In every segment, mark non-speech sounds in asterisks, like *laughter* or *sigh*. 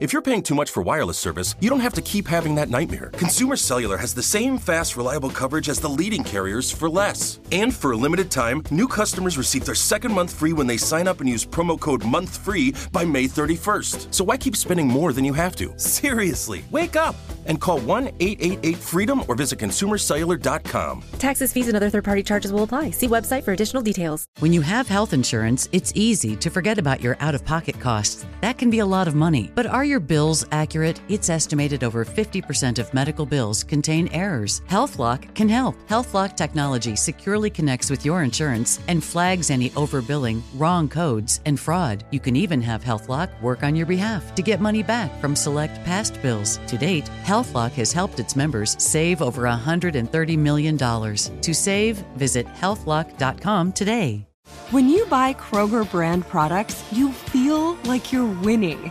If you're paying too much for wireless service, you don't have to keep having that nightmare. Consumer Cellular has the same fast, reliable coverage as the leading carriers for less. And for a limited time, new customers receive their second month free when they sign up and use promo code MONTHFREE by May 31st. So why keep spending more than you have to? Seriously, wake up and call 1 888 freedom or visit consumercellular.com. Taxes, fees, and other third party charges will apply. See website for additional details. When you have health insurance, it's easy to forget about your out of pocket costs. That can be a lot of money. But are your bills accurate? It's estimated over 50% of medical bills contain errors. HealthLock can help. HealthLock technology securely connects with your insurance and flags any overbilling, wrong codes, and fraud. You can even have HealthLock work on your behalf to get money back from select past bills. To date, HealthLock has helped its members save over $130 million. To save, visit healthlock.com today. When you buy Kroger brand products, you feel like you're winning.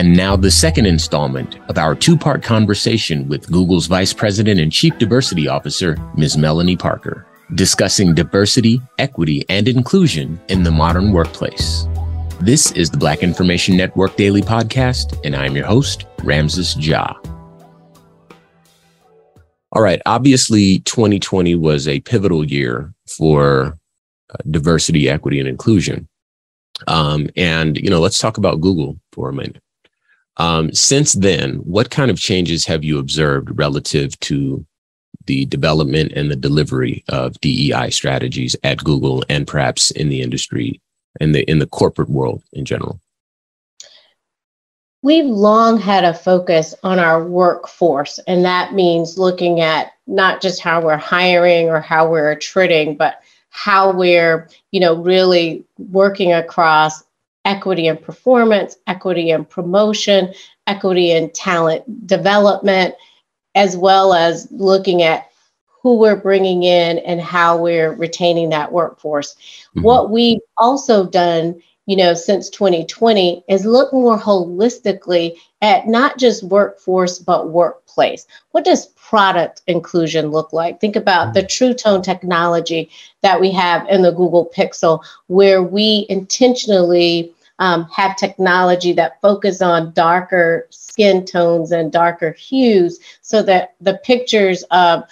And now, the second installment of our two part conversation with Google's Vice President and Chief Diversity Officer, Ms. Melanie Parker, discussing diversity, equity, and inclusion in the modern workplace. This is the Black Information Network Daily Podcast, and I'm your host, Ramses Ja. All right. Obviously, 2020 was a pivotal year for uh, diversity, equity, and inclusion. Um, and, you know, let's talk about Google for a minute. Um, since then, what kind of changes have you observed relative to the development and the delivery of DEI strategies at Google and perhaps in the industry and the in the corporate world in general? We've long had a focus on our workforce, and that means looking at not just how we're hiring or how we're attriting, but how we're, you know, really working across equity and performance, equity and promotion, equity and talent development, as well as looking at who we're bringing in and how we're retaining that workforce. Mm-hmm. What we've also done, you know, since 2020 is look more holistically at not just workforce, but workplace. What does product inclusion look like? Think about the True Tone technology that we have in the Google Pixel, where we intentionally um, have technology that focus on darker skin tones and darker hues so that the pictures of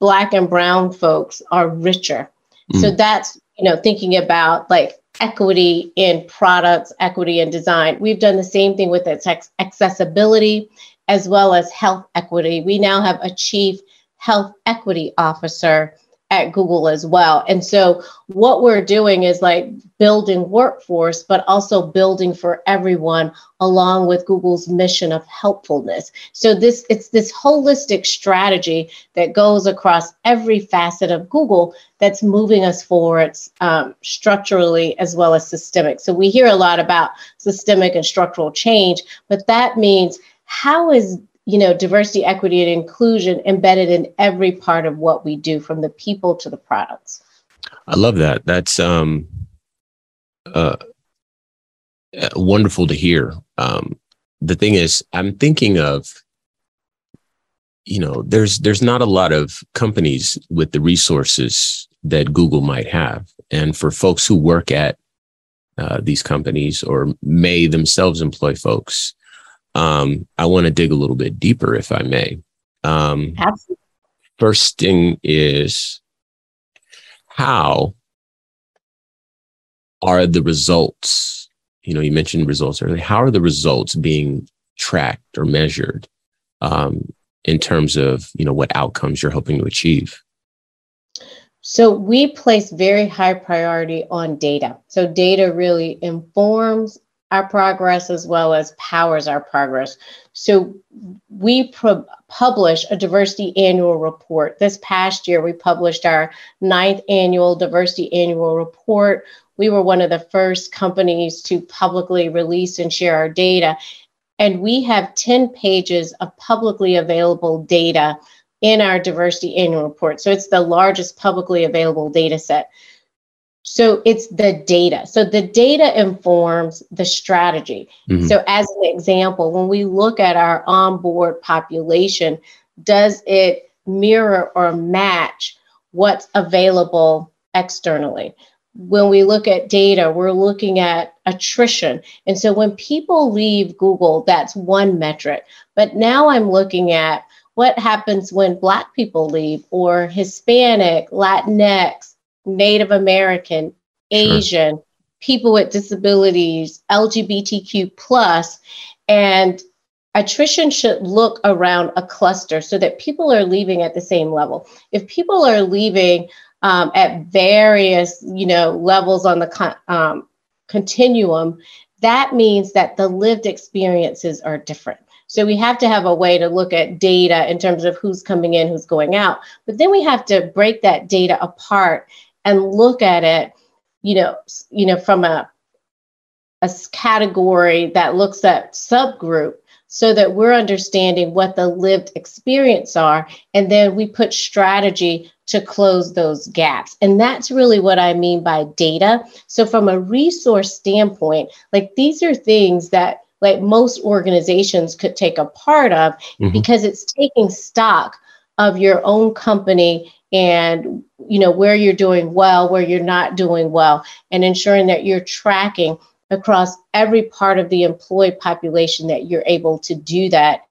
black and brown folks are richer. Mm. So that's, you know, thinking about like equity in products, equity in design. We've done the same thing with accessibility as well as health equity. We now have a chief health equity officer at Google as well. And so what we're doing is like building workforce, but also building for everyone along with Google's mission of helpfulness. So this it's this holistic strategy that goes across every facet of Google that's moving us forward um, structurally as well as systemic. So we hear a lot about systemic and structural change, but that means how is you know, diversity, equity, and inclusion embedded in every part of what we do, from the people to the products. I love that. That's um, uh, uh, wonderful to hear. Um, the thing is, I'm thinking of, you know, there's there's not a lot of companies with the resources that Google might have, and for folks who work at uh, these companies or may themselves employ folks um, I want to dig a little bit deeper, if I may. Um, Absolutely. First thing is how are the results? You know, you mentioned results earlier. How are the results being tracked or measured um, in terms of you know what outcomes you're hoping to achieve? So we place very high priority on data. So data really informs our progress as well as powers our progress. So we pro- publish a diversity annual report. This past year, we published our ninth annual diversity annual report. We were one of the first companies to publicly release and share our data. And we have 10 pages of publicly available data in our diversity annual report. So it's the largest publicly available data set. So it's the data. So the data informs the strategy. Mm-hmm. So, as an example, when we look at our onboard population, does it mirror or match what's available externally? When we look at data, we're looking at attrition. And so when people leave Google, that's one metric. But now I'm looking at what happens when Black people leave, or Hispanic, Latinx, Native American, Asian, sure. people with disabilities, LGBTQ plus, and attrition should look around a cluster so that people are leaving at the same level. If people are leaving um, at various, you know, levels on the con- um, continuum, that means that the lived experiences are different. So we have to have a way to look at data in terms of who's coming in, who's going out. But then we have to break that data apart and look at it, you know, you know, from a a category that looks at subgroup so that we're understanding what the lived experience are and then we put strategy to close those gaps and that's really what i mean by data so from a resource standpoint like these are things that like most organizations could take a part of mm-hmm. because it's taking stock of your own company and you know where you're doing well where you're not doing well and ensuring that you're tracking across every part of the employed population that you're able to do that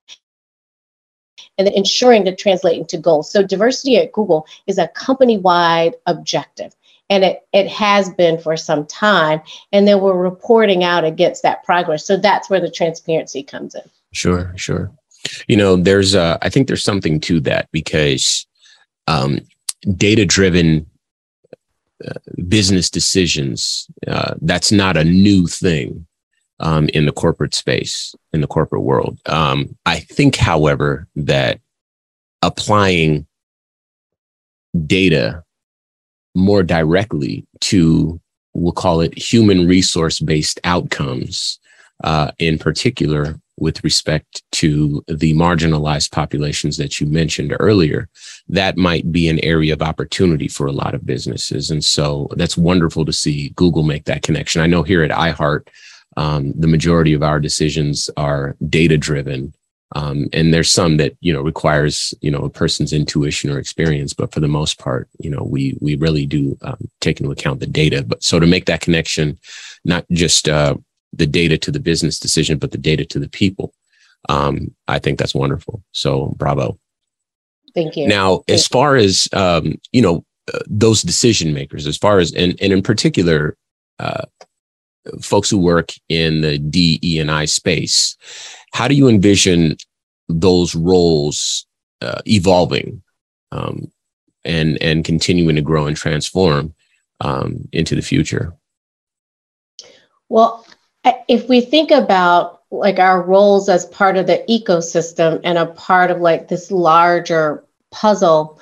and then ensuring to translate into goals. So diversity at google is a company-wide objective and it, it has been for some time and then we're reporting out against that progress. So that's where the transparency comes in. Sure sure. You know there's uh, i think there's something to that because um, data driven uh, business decisions, uh, that's not a new thing um, in the corporate space, in the corporate world. Um, I think, however, that applying data more directly to, we'll call it human resource based outcomes, uh, in particular, with respect to the marginalized populations that you mentioned earlier, that might be an area of opportunity for a lot of businesses. And so that's wonderful to see Google make that connection. I know here at iHeart, um, the majority of our decisions are data driven. Um, and there's some that you know requires you know a person's intuition or experience, but for the most part, you know we we really do um, take into account the data. But so to make that connection, not just uh, the data to the business decision, but the data to the people. Um, I think that's wonderful. So bravo. Thank you. Now, Thank as far as um, you know, uh, those decision makers, as far as and and in particular, uh, folks who work in the DE and I space, how do you envision those roles uh, evolving um, and and continuing to grow and transform um, into the future? Well, if we think about like our roles as part of the ecosystem and a part of like this larger puzzle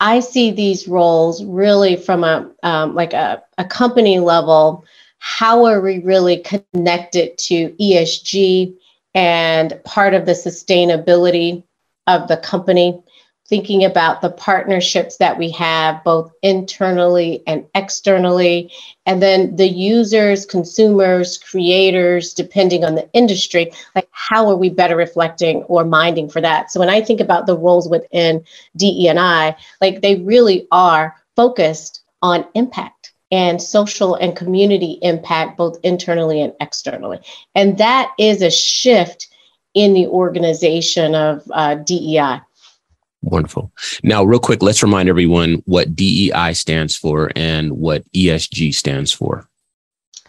i see these roles really from a um, like a, a company level. How are we really connected to esg and part of the sustainability of the company thinking about the partnerships that we have both internally and externally, and then the users, consumers, creators, depending on the industry, like how are we better reflecting or minding for that? So when I think about the roles within DE&I, like they really are focused on impact and social and community impact, both internally and externally. And that is a shift in the organization of uh, DEI. Wonderful. Now, real quick, let's remind everyone what DEI stands for and what ESG stands for.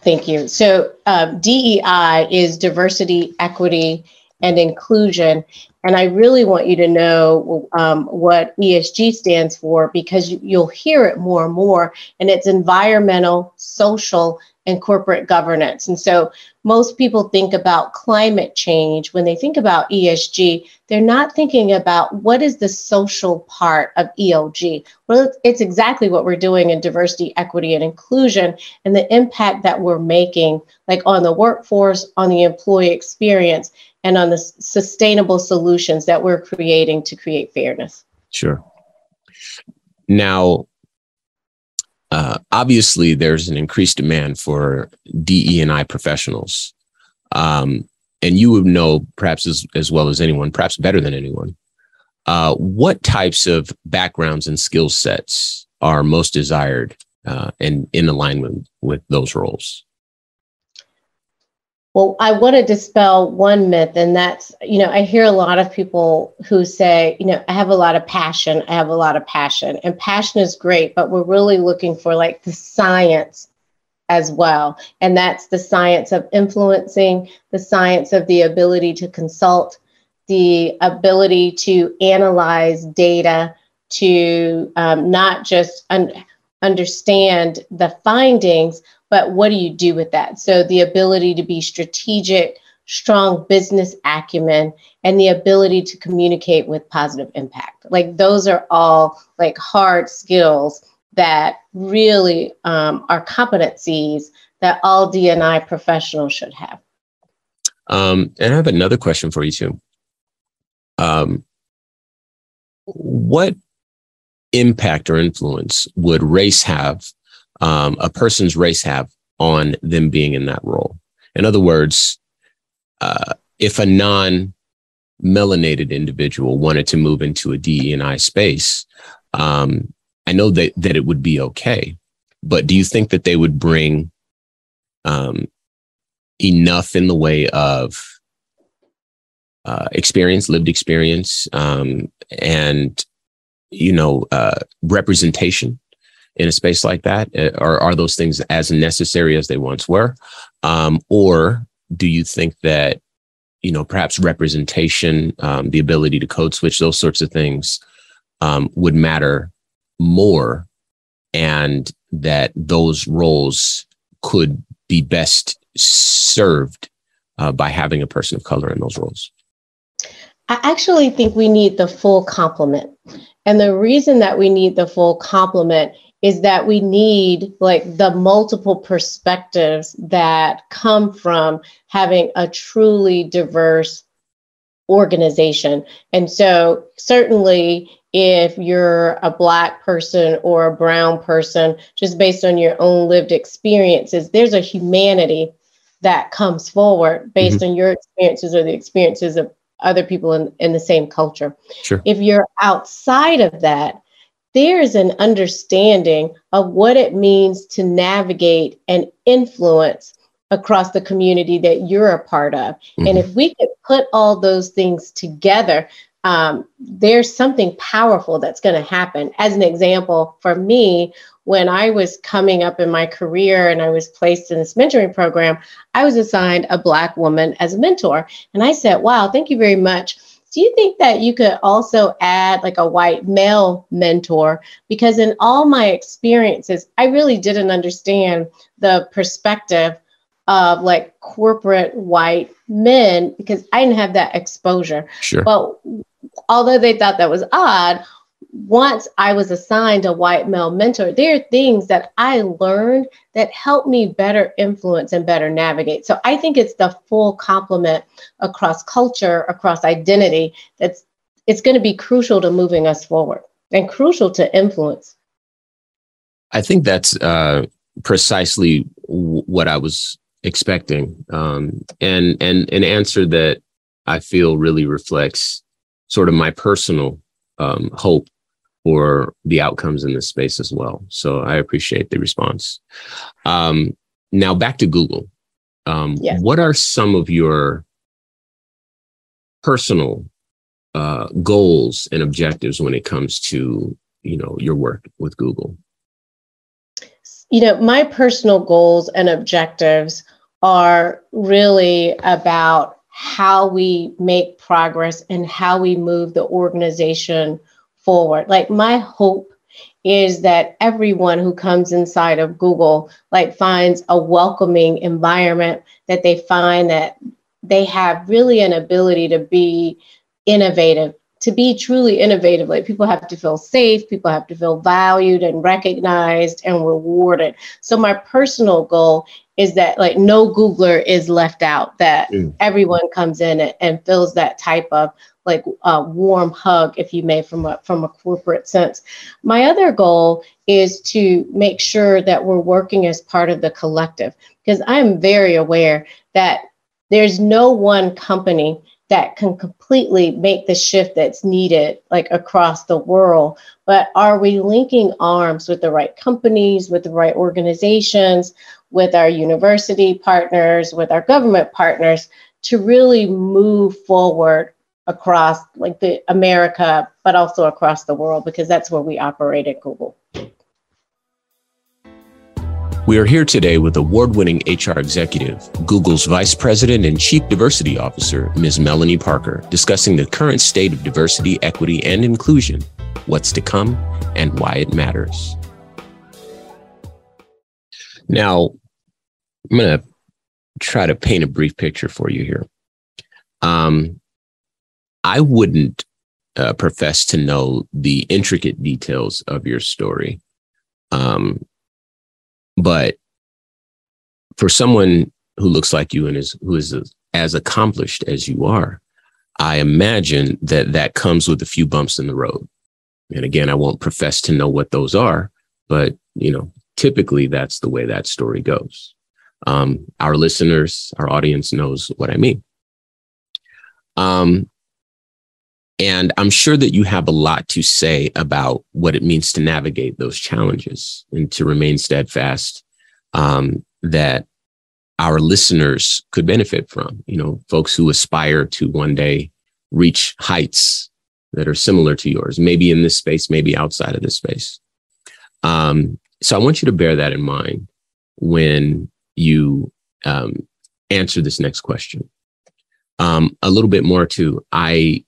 Thank you. So, um, DEI is diversity, equity, and inclusion. And I really want you to know um, what ESG stands for because you'll hear it more and more. And it's environmental, social, and corporate governance. And so most people think about climate change when they think about ESG, they're not thinking about what is the social part of ESG. Well, it's exactly what we're doing in diversity, equity, and inclusion and the impact that we're making, like on the workforce, on the employee experience, and on the sustainable solutions that we're creating to create fairness. Sure. Now, uh, obviously, there's an increased demand for DE and I professionals, um, and you would know perhaps as, as well as anyone, perhaps better than anyone. Uh, what types of backgrounds and skill sets are most desired uh, and in alignment with those roles? Well, I want to dispel one myth, and that's, you know, I hear a lot of people who say, you know, I have a lot of passion, I have a lot of passion. And passion is great, but we're really looking for like the science as well. And that's the science of influencing, the science of the ability to consult, the ability to analyze data, to um, not just un- understand the findings, but what do you do with that? So the ability to be strategic, strong business acumen, and the ability to communicate with positive impact. Like those are all like hard skills that really um, are competencies that all DNI professionals should have. Um, and I have another question for you too. Um, what impact or influence would race have um, a person's race have on them being in that role. In other words, uh, if a non melanated individual wanted to move into a DEI space, um, I know that, that it would be okay. But do you think that they would bring um, enough in the way of uh, experience, lived experience, um, and you know, uh, representation in a space like that? Uh, or are those things as necessary as they once were? Um, or do you think that, you know, perhaps representation, um, the ability to code switch, those sorts of things um, would matter more and that those roles could be best served uh, by having a person of color in those roles? I actually think we need the full complement. And the reason that we need the full complement is that we need like the multiple perspectives that come from having a truly diverse organization. And so, certainly, if you're a Black person or a Brown person, just based on your own lived experiences, there's a humanity that comes forward based mm-hmm. on your experiences or the experiences of other people in, in the same culture. Sure. If you're outside of that, there's an understanding of what it means to navigate and influence across the community that you're a part of. Mm-hmm. And if we could put all those things together, um, there's something powerful that's going to happen. As an example, for me, when I was coming up in my career and I was placed in this mentoring program, I was assigned a Black woman as a mentor. And I said, wow, thank you very much do you think that you could also add like a white male mentor? Because in all my experiences, I really didn't understand the perspective of like corporate white men because I didn't have that exposure. Sure. But although they thought that was odd, once I was assigned a white male mentor, there are things that I learned that help me better influence and better navigate. So I think it's the full complement across culture, across identity that's it's going to be crucial to moving us forward and crucial to influence. I think that's uh, precisely w- what I was expecting, um, and and an answer that I feel really reflects sort of my personal um, hope for the outcomes in this space as well. So I appreciate the response. Um, now back to Google. Um. What are some of your personal uh, goals and objectives when it comes to you know your work with Google? You know, my personal goals and objectives are really about how we make progress and how we move the organization forward. Like my hope is that everyone who comes inside of Google like finds a welcoming environment that they find that they have really an ability to be innovative to be truly innovative. Like people have to feel safe people have to feel valued and recognized and rewarded. So my personal goal is that like no googler is left out that mm. everyone comes in and, and feels that type of like a warm hug if you may from a from a corporate sense. My other goal is to make sure that we're working as part of the collective because i'm very aware that there's no one company that can completely make the shift that's needed like across the world. But are we linking arms with the right companies with the right organizations with our university partners with our government partners to really move forward across like the america but also across the world? Because that's where we operate at google we are here today with award winning HR executive, Google's Vice President and Chief Diversity Officer, Ms. Melanie Parker, discussing the current state of diversity, equity, and inclusion, what's to come, and why it matters. Now, I'm going to try to paint a brief picture for you here. Um, I wouldn't uh, profess to know the intricate details of your story. Um, but for someone who looks like you and is who is as accomplished as you are, I imagine that that comes with a few bumps in the road. And again, I won't profess to know what those are, but you know, typically that's the way that story goes. Um, our listeners, our audience knows what I mean. Um, and I'm sure that you have a lot to say about what it means to navigate those challenges and to remain steadfast um, that our listeners could benefit from. You know, folks who aspire to one day reach heights that are similar to yours, maybe in this space, maybe outside of this space. Um, so I want you to bear that in mind when you um, answer this next question. Um, a little bit more too. I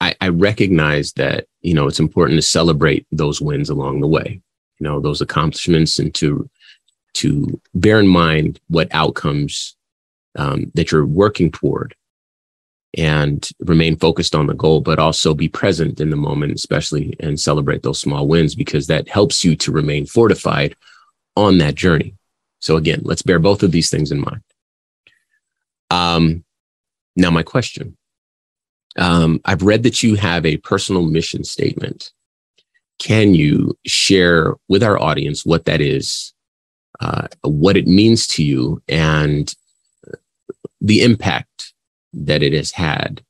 I, I recognize that you know it's important to celebrate those wins along the way, you know those accomplishments, and to to bear in mind what outcomes um, that you're working toward, and remain focused on the goal, but also be present in the moment, especially and celebrate those small wins because that helps you to remain fortified on that journey. So again, let's bear both of these things in mind. Um, now, my question um, I've read that you have a personal mission statement. Can you share with our audience what that is, uh, what it means to you, and the impact that it has had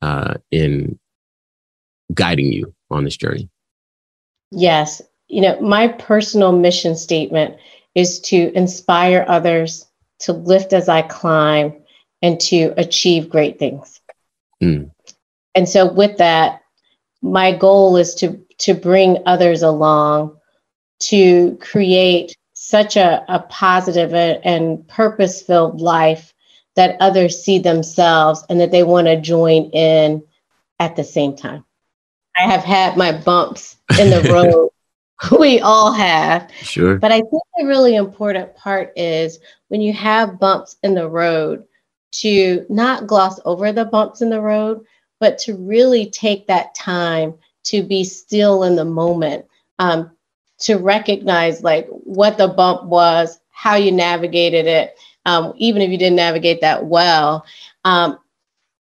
uh, in guiding you on this journey? Yes. You know, my personal mission statement is to inspire others, to lift as I climb, and to achieve great things. Mm. And so with that, my goal is to to bring others along to create such a, a positive and purpose filled life that others see themselves and that they want to join in at the same time. I have had my bumps in the *laughs* road. we all have. Sure. But I think the really important part is when you have bumps in the road to not gloss over the bumps in the road, but to really take that time to be still in the moment, um, to recognize like what the bump was, how you navigated it, um, even if you didn't navigate that well, um,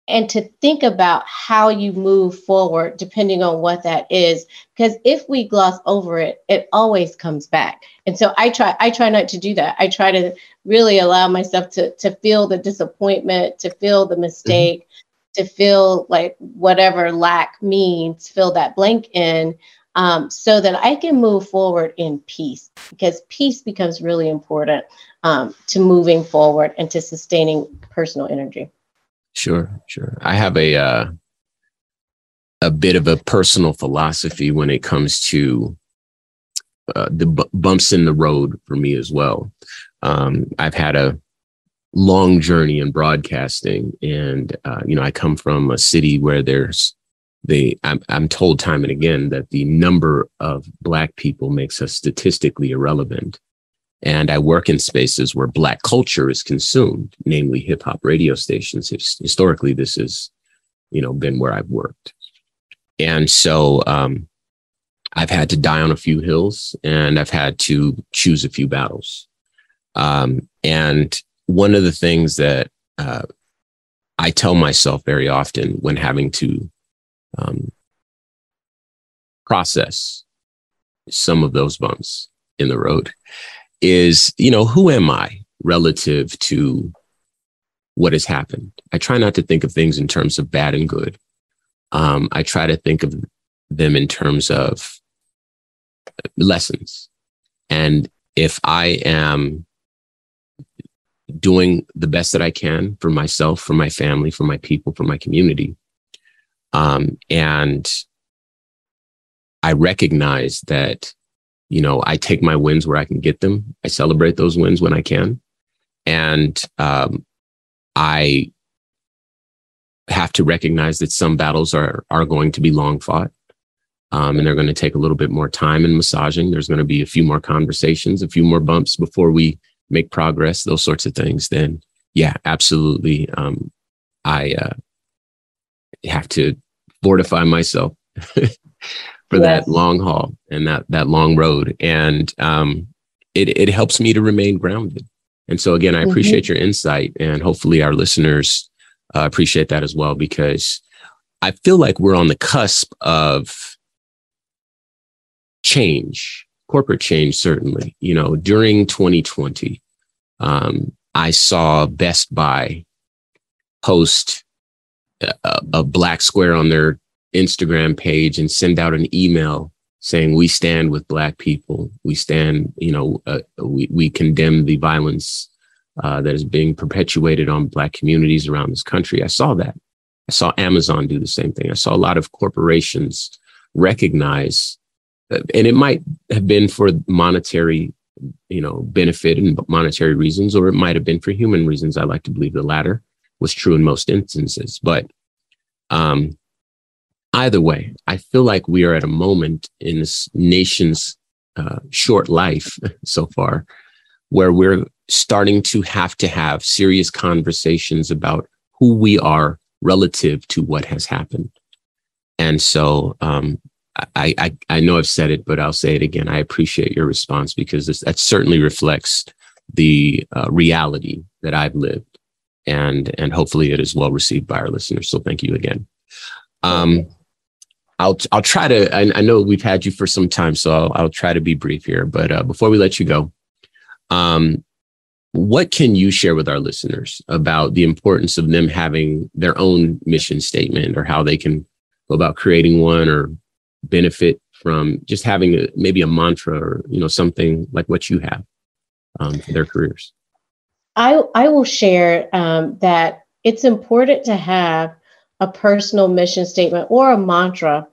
and to think about how you move forward depending on what that is because if we gloss over it it always comes back. And so i try i try not to do that. I try to really allow myself to to feel the disappointment to feel the mistake to fill like whatever lack means, fill that blank in um, so that I can move forward in peace because peace becomes really important um, to moving forward and to sustaining personal energy. Sure, sure. I have a uh, a bit of a personal philosophy when it comes to uh, the b- bumps in the road for me as well. Um, I've had a long journey in broadcasting. And, uh, you know, I come from a city where there's the I'm, I'm told time and again that the number of black people makes us statistically irrelevant. And i work in spaces where black culture is consumed namely hip hop radio stations. Historically this has you know been where i've worked. And so um, i've had to die on a few hills and i've had to choose a few battles. Um, and one of the things that uh, i tell myself very often when having to um, process some of those bumps in the road is, you know, who am I relative to what has happened? I try not to think of things in terms of bad and good. Um, I try to think of them in terms of lessons. And if I am doing the best that I can for myself, for my family, for my people, for my community, um, and I recognize that, you know, I take my wins where I can get them. I celebrate those wins when I can. And um, I have to recognize that some battles are, are going to be long fought. Um, and they're going to take a little bit more time and massaging. There's going to be a few more conversations, a few more bumps before we make progress, those sorts of things. Then, yeah, absolutely. Um, I uh, have to fortify myself *laughs* for yes. that long haul and that that long road and um, it it helps me to remain grounded and so again i mm-hmm. appreciate mm-hmm. your insight and hopefully our listeners uh, appreciate that as well because i feel like we're on the cusp of change corporate change certainly you know during 2020 um, i saw best buy post a, a black square on their Instagram page and send out an email saying we stand with black people. We stand you know uh, we, we condemn the violence uh, that is being perpetuated on black communities around this country. I saw that. I saw amazon do the same thing. I saw a lot of corporations recognize uh, and it might have been for monetary you know benefit and monetary reasons or it might have been for human reasons i like to believe the latter was true in most instances but um, either way, I feel like we are at a moment in this nation's uh, short life *laughs* so far where we're starting to have to have serious conversations about who we are relative to what has happened. And so um, I, I, I know I've said it, but I'll say it again. I appreciate your response because this, that certainly reflects the uh, reality that I've lived, and and hopefully it is well received by our listeners. So thank you again. Um, I'll I'll try to. I, I, know we've had you for some time, so I'll, I'll try to be brief here. But uh, before we let you go, um, what can you share with our listeners about the importance of them having their own mission statement, or how they can go about creating one, or benefit from just having a, maybe a mantra, or you know something like what you have um, for their careers? I I will share um, that it's important to have a personal mission statement or a mantra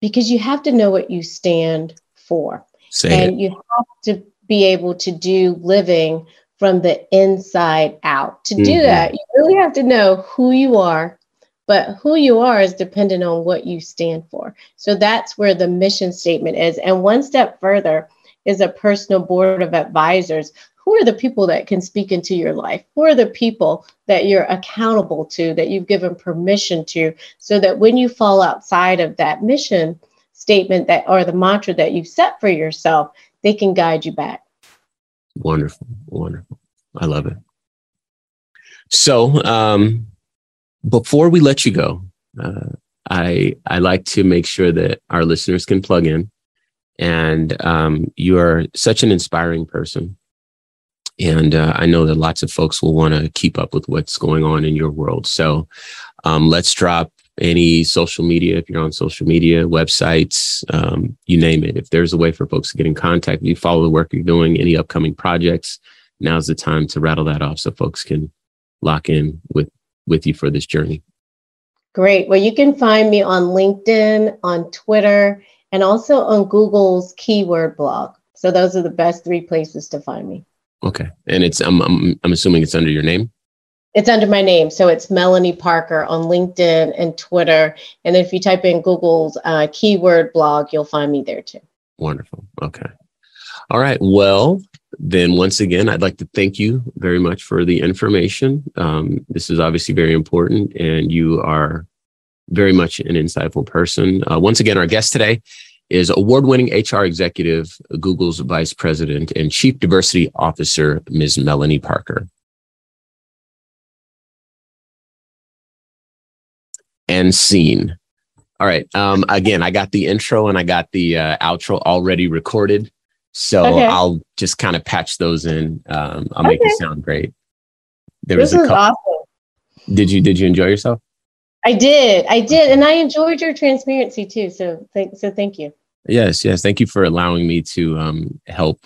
because you have to know what you stand for. Say and it. you have to be able to do living from the inside out. To mm-hmm. do that, you really have to know who you are, but who you are is dependent on what you stand for. So that's where the mission statement is. And one step further is a personal board of advisors who are the people that can speak into your life? Who are the people that you're accountable to, that you've given permission to, so that when you fall outside of that mission statement that or the mantra that you've set for yourself, they can guide you back. Wonderful, wonderful. I love it. So, um, before we let you go, uh, I I like to make sure that our listeners can plug in, and um, you are such an inspiring person. And uh, I know that lots of folks will want to keep up with what's going on in your world. So um, let's drop any social media, if you're on social media, websites, um, you name it. If there's a way for folks to get in contact, you follow the work you're doing, any upcoming projects, now's the time to rattle that off so folks can lock in with with you for this journey. Great. Well, you can find me on LinkedIn, on Twitter, and also on Google's keyword blog. So those are the best three places to find me. Okay, and it's I'm I'm, I'm assuming it's under your name. It's under my name. So it's Melanie Parker on LinkedIn and Twitter. And if you type in Google's uh, keyword blog, you'll find me there too. Wonderful. Okay. All right. Well, then once again, I'd like to thank you very much for the information. Um, this is obviously very important, and you are very much an insightful person. Uh, once again, our guest today is award winning HR executive, Google's vice president and chief diversity officer, Ms. Melanie Parker. And scene. All right. Um, again, I got the intro and I got the uh, outro already recorded. So okay. I'll just kind of patch those in. Um, I'll okay. make it sound great. There this was a couple. Awesome. Did you did you enjoy yourself? I did. I did. And I enjoyed your transparency too. So thank so thank you. Yes, yes. Thank you for allowing me to um, help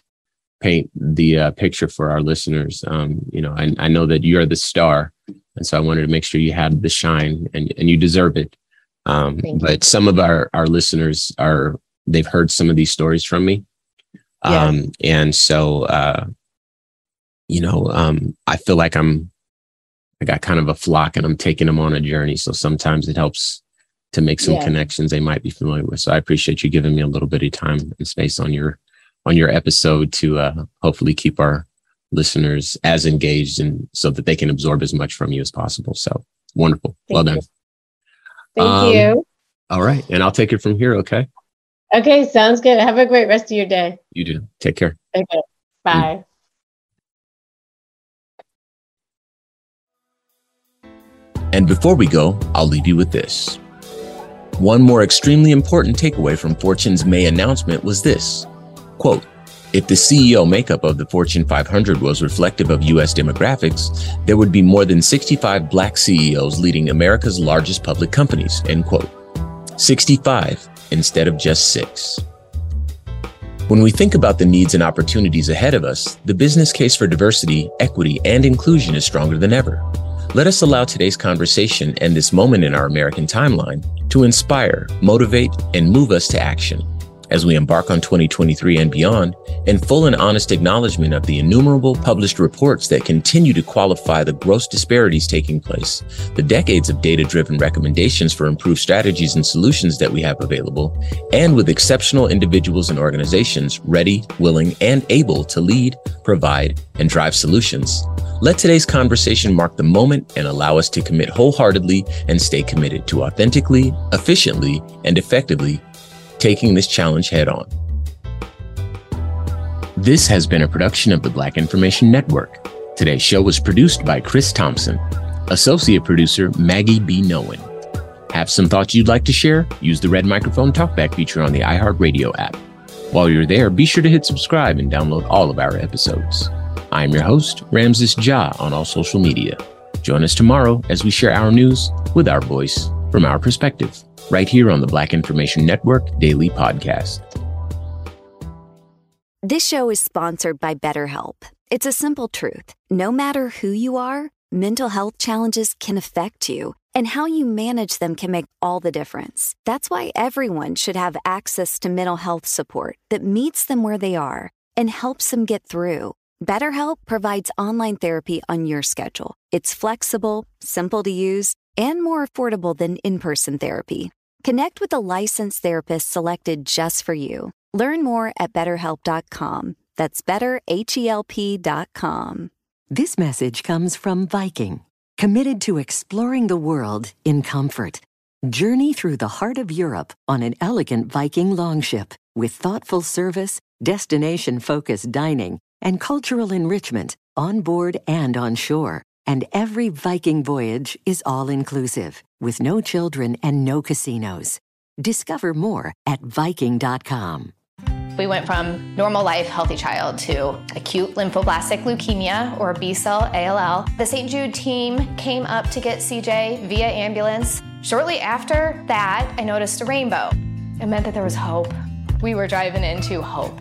paint the uh, picture for our listeners. Um, you know, I, I know that you're the star. And so I wanted to make sure you had the shine and, and you deserve it. Um, but some of our, our listeners are, they've heard some of these stories from me. Um, and so, uh, you know, um, I feel like I'm I got kind of a flock and I'm taking them on a journey. So sometimes it helps to make some yeah. connections they might be familiar with. So I appreciate you giving me a little bit of time and space on your on your episode to uh, hopefully keep our listeners as engaged and so that they can absorb as much from you as possible. So wonderful. Thank well done. You. Thank um, you. All right. And I'll take it from here. Okay. Okay. Sounds good. Have a great rest of your day. You do. Take care. Okay. Bye. Mm. And before we go, I'll leave you with this. One more extremely important takeaway from Fortune's May announcement was this quote, if the CEO makeup of the Fortune 500 was reflective of US demographics, there would be more than 65 black CEOs leading America's largest public companies, end quote. 65 instead of just six. When we think about the needs and opportunities ahead of us, the business case for diversity, equity, and inclusion is stronger than ever. Let us allow today's conversation and this moment in our American timeline to inspire, motivate, and move us to action. As we embark on 2023 and beyond, in full and honest acknowledgement of the innumerable published reports that continue to qualify the gross disparities taking place, the decades of data driven recommendations for improved strategies and solutions that we have available, and with exceptional individuals and organizations ready, willing, and able to lead, provide, and drive solutions. Let today's conversation mark the moment and allow us to commit wholeheartedly and stay committed to authentically, efficiently, and effectively taking this challenge head on. This has been a production of the Black Information Network. Today's show was produced by Chris Thompson, associate producer Maggie B. Nowen. Have some thoughts you'd like to share? Use the red microphone talkback feature on the iHeartRadio app. While you're there, be sure to hit subscribe and download all of our episodes. I'm your host, Ramses Ja, on all social media. Join us tomorrow as we share our news with our voice from our perspective, right here on the Black Information Network Daily Podcast. This show is sponsored by BetterHelp. It's a simple truth. No matter who you are, mental health challenges can affect you, and how you manage them can make all the difference. That's why everyone should have access to mental health support that meets them where they are and helps them get through. BetterHelp provides online therapy on your schedule. It's flexible, simple to use, and more affordable than in person therapy. Connect with a licensed therapist selected just for you. Learn more at betterhelp.com. That's betterhelp.com. This message comes from Viking, committed to exploring the world in comfort. Journey through the heart of Europe on an elegant Viking longship with thoughtful service, destination focused dining and cultural enrichment on board and on shore. And every Viking voyage is all inclusive, with no children and no casinos. Discover more at Viking.com. We went from normal life, healthy child to acute lymphoblastic leukemia or B cell ALL. The St. Jude team came up to get CJ via ambulance. Shortly after that, I noticed a rainbow. It meant that there was hope. We were driving into hope.